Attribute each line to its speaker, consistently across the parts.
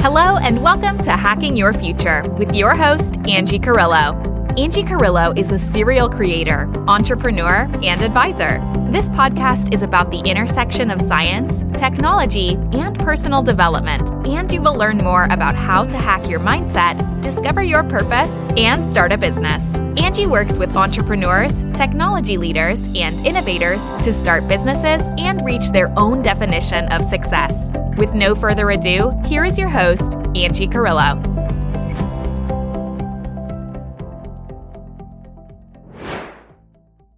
Speaker 1: Hello, and welcome to Hacking Your Future with your host, Angie Carrillo. Angie Carrillo is a serial creator, entrepreneur, and advisor. This podcast is about the intersection of science, technology, and personal development, and you will learn more about how to hack your mindset, discover your purpose, and start a business. Angie works with entrepreneurs, technology leaders, and innovators to start businesses and reach their own definition of success. With no further ado, here is your host, Angie Carrillo.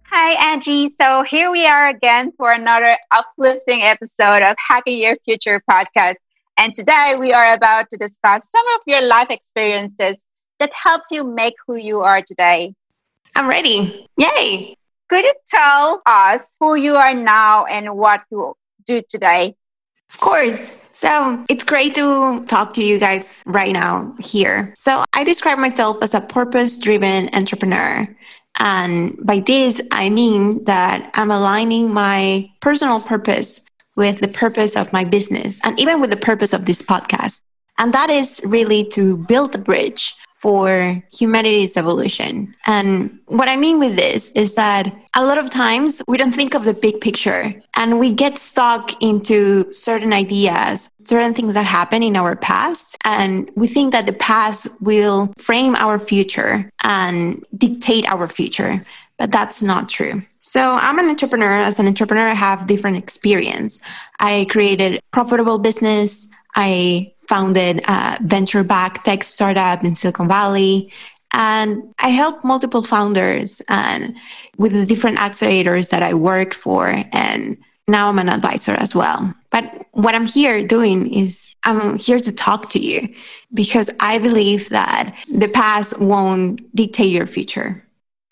Speaker 2: Hi, Angie. So here we are again for another uplifting episode of Hacking Your Future podcast. And today we are about to discuss some of your life experiences that helps you make who you are today.
Speaker 3: I'm ready. Yay.
Speaker 2: Could you tell us who you are now and what you do today?
Speaker 3: Of course. So it's great to talk to you guys right now here. So I describe myself as a purpose driven entrepreneur. And by this, I mean that I'm aligning my personal purpose with the purpose of my business and even with the purpose of this podcast. And that is really to build a bridge for humanity's evolution. And what I mean with this is that a lot of times we don't think of the big picture and we get stuck into certain ideas, certain things that happen in our past. And we think that the past will frame our future and dictate our future. But that's not true. So I'm an entrepreneur. As an entrepreneur, I have different experience. I created profitable business. I founded a venture backed tech startup in Silicon Valley. And I help multiple founders and with the different accelerators that I work for. And now I'm an advisor as well. But what I'm here doing is I'm here to talk to you because I believe that the past won't dictate your future.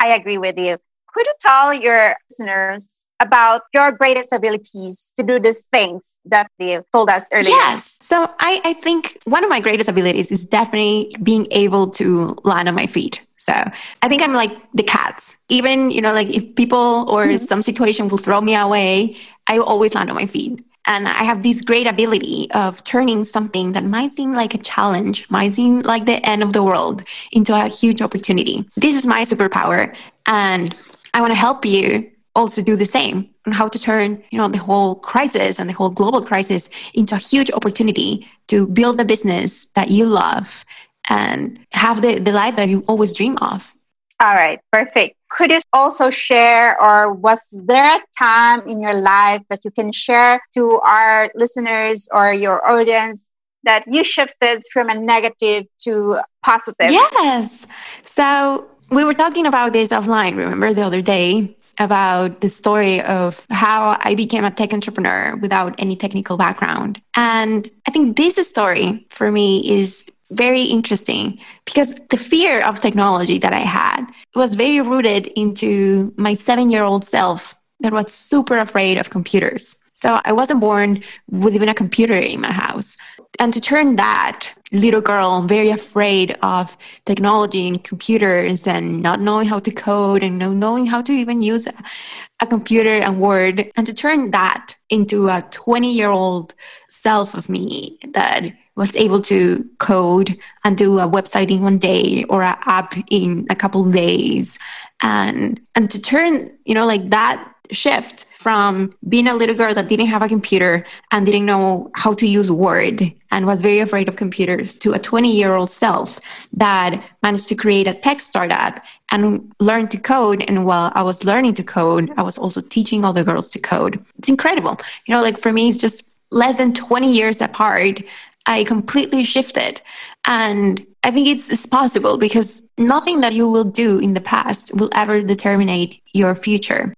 Speaker 2: I agree with you. Could you tell your listeners about your greatest abilities to do these things that you told us earlier?
Speaker 3: Yes. So I, I think one of my greatest abilities is definitely being able to land on my feet. So I think I'm like the cats. Even, you know, like if people or mm-hmm. some situation will throw me away, I always land on my feet. And I have this great ability of turning something that might seem like a challenge, might seem like the end of the world, into a huge opportunity. This is my superpower. And I want to help you also do the same on how to turn you know the whole crisis and the whole global crisis into a huge opportunity to build a business that you love and have the, the life that you always dream of.
Speaker 2: All right perfect. Could you also share or was there a time in your life that you can share to our listeners or your audience that you shifted from a negative to positive?
Speaker 3: Yes. So we were talking about this offline, remember the other day, about the story of how I became a tech entrepreneur without any technical background. And I think this story for me is very interesting because the fear of technology that I had was very rooted into my seven year old self that was super afraid of computers. So I wasn't born with even a computer in my house. And to turn that little girl very afraid of technology and computers and not knowing how to code and not knowing how to even use a, computer and Word, and to turn that into a 20 year old self of me that was able to code and do a website in one day or an app in a couple days and and to turn you know like that shift from being a little girl that didn't have a computer and didn't know how to use Word and was very afraid of computers to a 20 year old self that managed to create a tech startup and learn to code. And while I was learning to code, I was also teaching other girls to code. It's incredible. You know, like for me, it's just less than 20 years apart. I completely shifted. And I think it's, it's possible because nothing that you will do in the past will ever determine your future.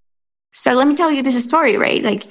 Speaker 3: So let me tell you this story, right? Like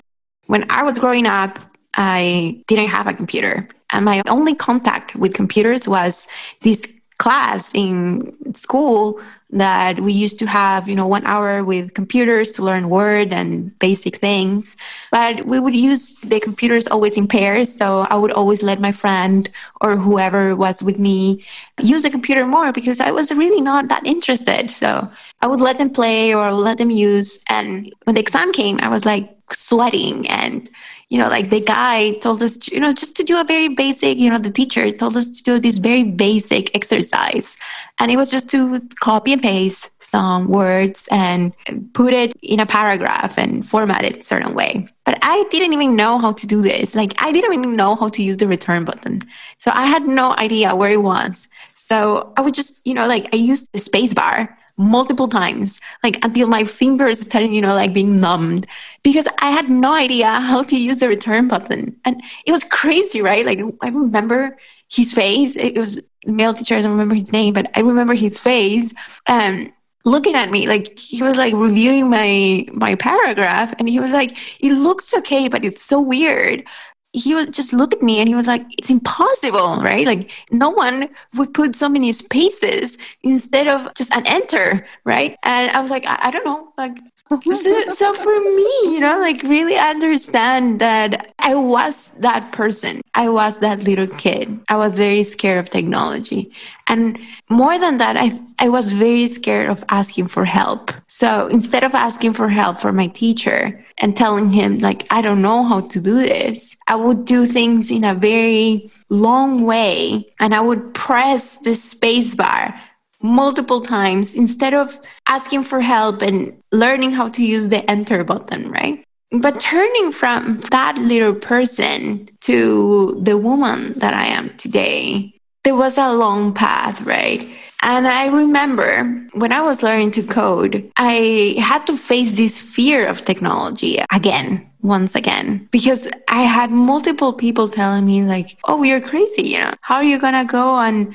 Speaker 3: when I was growing up, I didn't have a computer. And my only contact with computers was this class in school that we used to have, you know, one hour with computers to learn Word and basic things. But we would use the computers always in pairs. So I would always let my friend or whoever was with me use the computer more because I was really not that interested. So I would let them play or let them use. And when the exam came, I was like, sweating and you know like the guy told us you know just to do a very basic you know the teacher told us to do this very basic exercise. And it was just to copy and paste some words and put it in a paragraph and format it certain way. But i didn't even know how to do this. Like i didn't even know how to use the return button. So i had no idea where it was. So i would just you know like i used the space bar multiple times, like until my fingers started, you know, like being numbed because I had no idea how to use the return button. And it was crazy, right? Like I remember his face. It was male teacher, I don't remember his name, but I remember his face. Um looking at me like he was like reviewing my my paragraph and he was like it looks okay but it's so weird he would just look at me and he was like, it's impossible, right? Like no one would put so many spaces instead of just an enter, right? And I was like, I, I don't know, like so, so for me, you know, like really understand that I was that person. I was that little kid. I was very scared of technology. And more than that, I, I was very scared of asking for help. So instead of asking for help for my teacher and telling him, like, I don't know how to do this, I would do things in a very long way and I would press the space bar multiple times instead of asking for help and learning how to use the enter button, right? But turning from that little person to the woman that I am today, there was a long path, right? And I remember when I was learning to code, I had to face this fear of technology again, once again, because I had multiple people telling me, like, oh, you're crazy, you know, how are you going to go and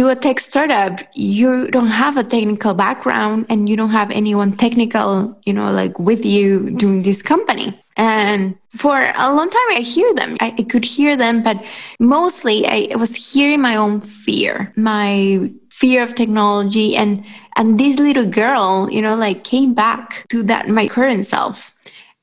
Speaker 3: do a tech startup, you don't have a technical background and you don't have anyone technical, you know, like with you doing this company. And for a long time, I hear them. I, I could hear them, but mostly I was hearing my own fear, my fear of technology. And, and this little girl, you know, like came back to that, my current self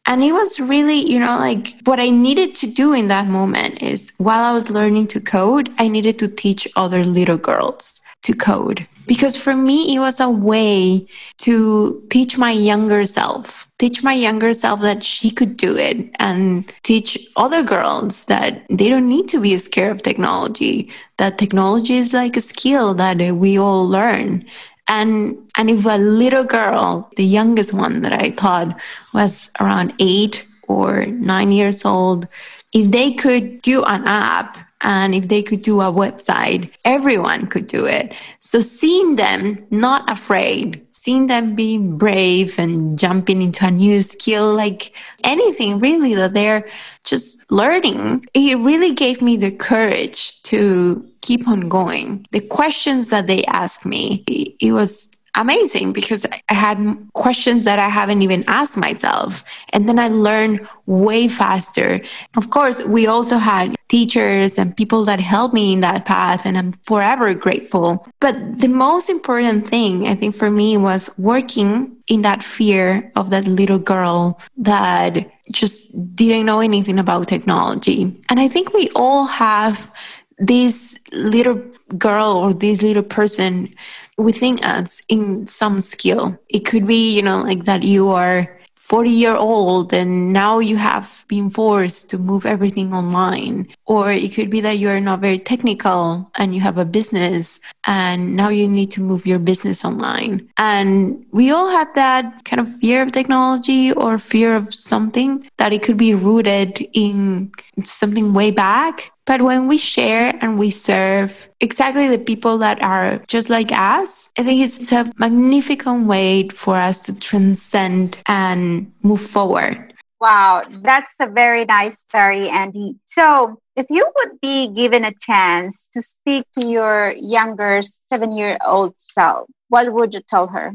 Speaker 3: and it was really, you know, like what I needed to do in that moment is while I was learning to code, I needed to teach other little girls to code. Because for me, it was a way to teach my younger self, teach my younger self that she could do it and teach other girls that they don't need to be scared of technology, that technology is like a skill that we all learn and and if a little girl, the youngest one that I taught was around eight or nine years old, if they could do an app and if they could do a website, everyone could do it. So seeing them not afraid, seeing them being brave and jumping into a new skill, like anything really that they're just learning, it really gave me the courage to keep on going. The questions that they asked me, it was amazing because I had questions that I haven't even asked myself. And then I learned way faster. Of course, we also had teachers and people that helped me in that path, and I'm forever grateful. But the most important thing, I think, for me was working in that fear of that little girl that just didn't know anything about technology. And I think we all have this little girl or this little person within us in some skill. It could be, you know, like that you are 40 year old and now you have been forced to move everything online. Or it could be that you're not very technical and you have a business and now you need to move your business online. And we all have that kind of fear of technology or fear of something that it could be rooted in something way back but when we share and we serve exactly the people that are just like us, I think it's a magnificent way for us to transcend and move forward.
Speaker 2: Wow, that's a very nice story, Angie. So, if you would be given a chance to speak to your younger seven year old self, what would you tell her?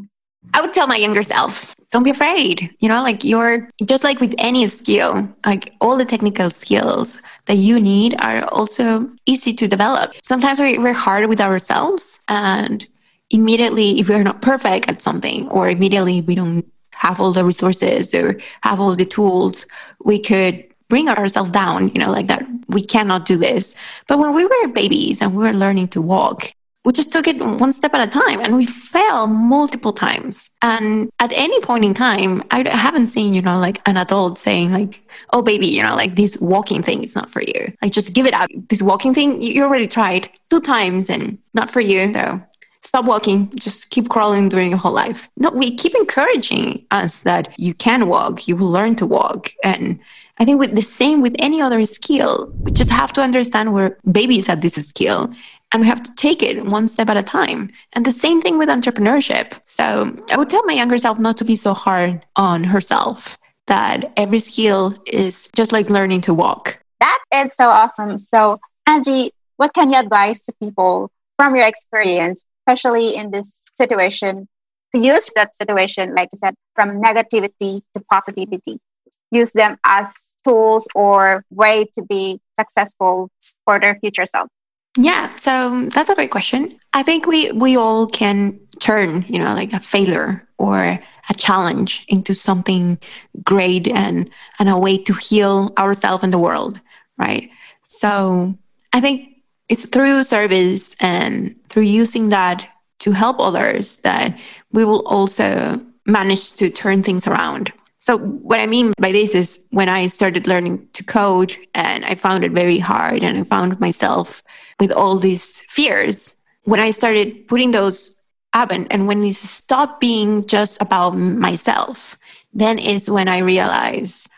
Speaker 3: I would tell my younger self, don't be afraid. You know, like you're just like with any skill, like all the technical skills that you need are also easy to develop. Sometimes we're hard with ourselves and immediately if we're not perfect at something or immediately we don't have all the resources or have all the tools, we could bring ourselves down, you know, like that we cannot do this. But when we were babies and we were learning to walk, we just took it one step at a time and we fell multiple times. And at any point in time, I haven't seen, you know, like an adult saying, like, oh, baby, you know, like this walking thing is not for you. Like, just give it up. This walking thing, you already tried two times and not for you. So stop walking, just keep crawling during your whole life. No, we keep encouraging us that you can walk, you will learn to walk. And I think with the same with any other skill, we just have to understand where babies at this skill and we have to take it one step at a time. And the same thing with entrepreneurship. So I would tell my younger self not to be so hard on herself, that every skill is just like learning to walk.
Speaker 2: That is so awesome. So, Angie, what can you advise to people from your experience, especially in this situation, to use that situation, like I said, from negativity to positivity? Use them as tools or way to be successful for their future self.
Speaker 3: Yeah, so that's a great question. I think we we all can turn, you know, like a failure or a challenge into something great and and a way to heal ourselves and the world, right? So I think it's through service and through using that to help others that we will also manage to turn things around. So, what I mean by this is when I started learning to code and I found it very hard and I found myself with all these fears, when I started putting those up and, and when it stopped being just about myself, then is when I realized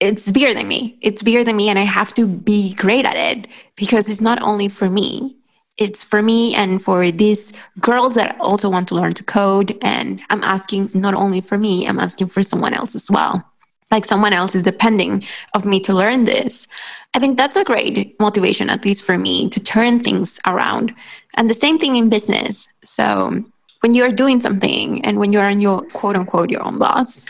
Speaker 3: it's bigger than me. It's bigger than me, and I have to be great at it because it's not only for me, it's for me and for these girls that also want to learn to code. And I'm asking not only for me, I'm asking for someone else as well. Like someone else is depending of me to learn this. I think that's a great motivation, at least for me, to turn things around. And the same thing in business. So when you're doing something and when you're on your quote unquote your own boss,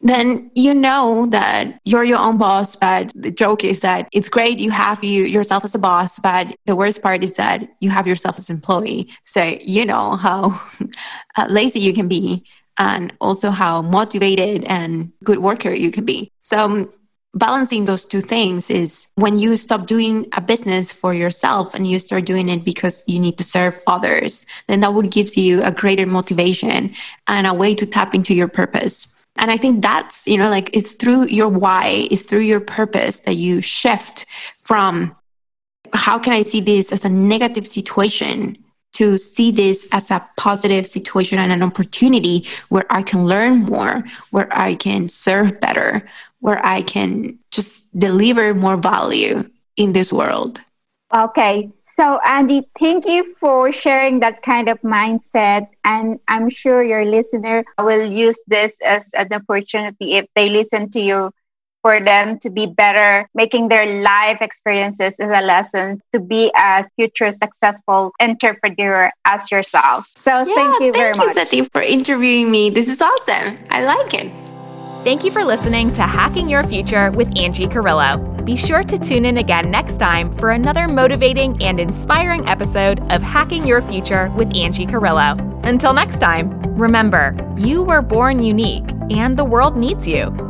Speaker 3: then you know that you're your own boss but the joke is that it's great you have you yourself as a boss but the worst part is that you have yourself as employee. So you know how uh, lazy you can be and also how motivated and good worker you can be. So um, balancing those two things is when you stop doing a business for yourself and you start doing it because you need to serve others then that would give you a greater motivation and a way to tap into your purpose and I think that's, you know, like it's through your why, it's through your purpose that you shift from how can I see this as a negative situation to see this as a positive situation and an opportunity where I can learn more, where I can serve better, where I can just deliver more value in this world.
Speaker 2: Okay. So, Angie, thank you for sharing that kind of mindset. And I'm sure your listener will use this as an opportunity if they listen to you for them to be better, making their life experiences as a lesson to be a future successful entrepreneur as yourself. So, yeah, thank you very
Speaker 3: much.
Speaker 2: Thank
Speaker 3: you, Zette, for interviewing me. This is awesome. I like it.
Speaker 1: Thank you for listening to Hacking Your Future with Angie Carrillo. Be sure to tune in again next time for another motivating and inspiring episode of Hacking Your Future with Angie Carrillo. Until next time, remember, you were born unique and the world needs you.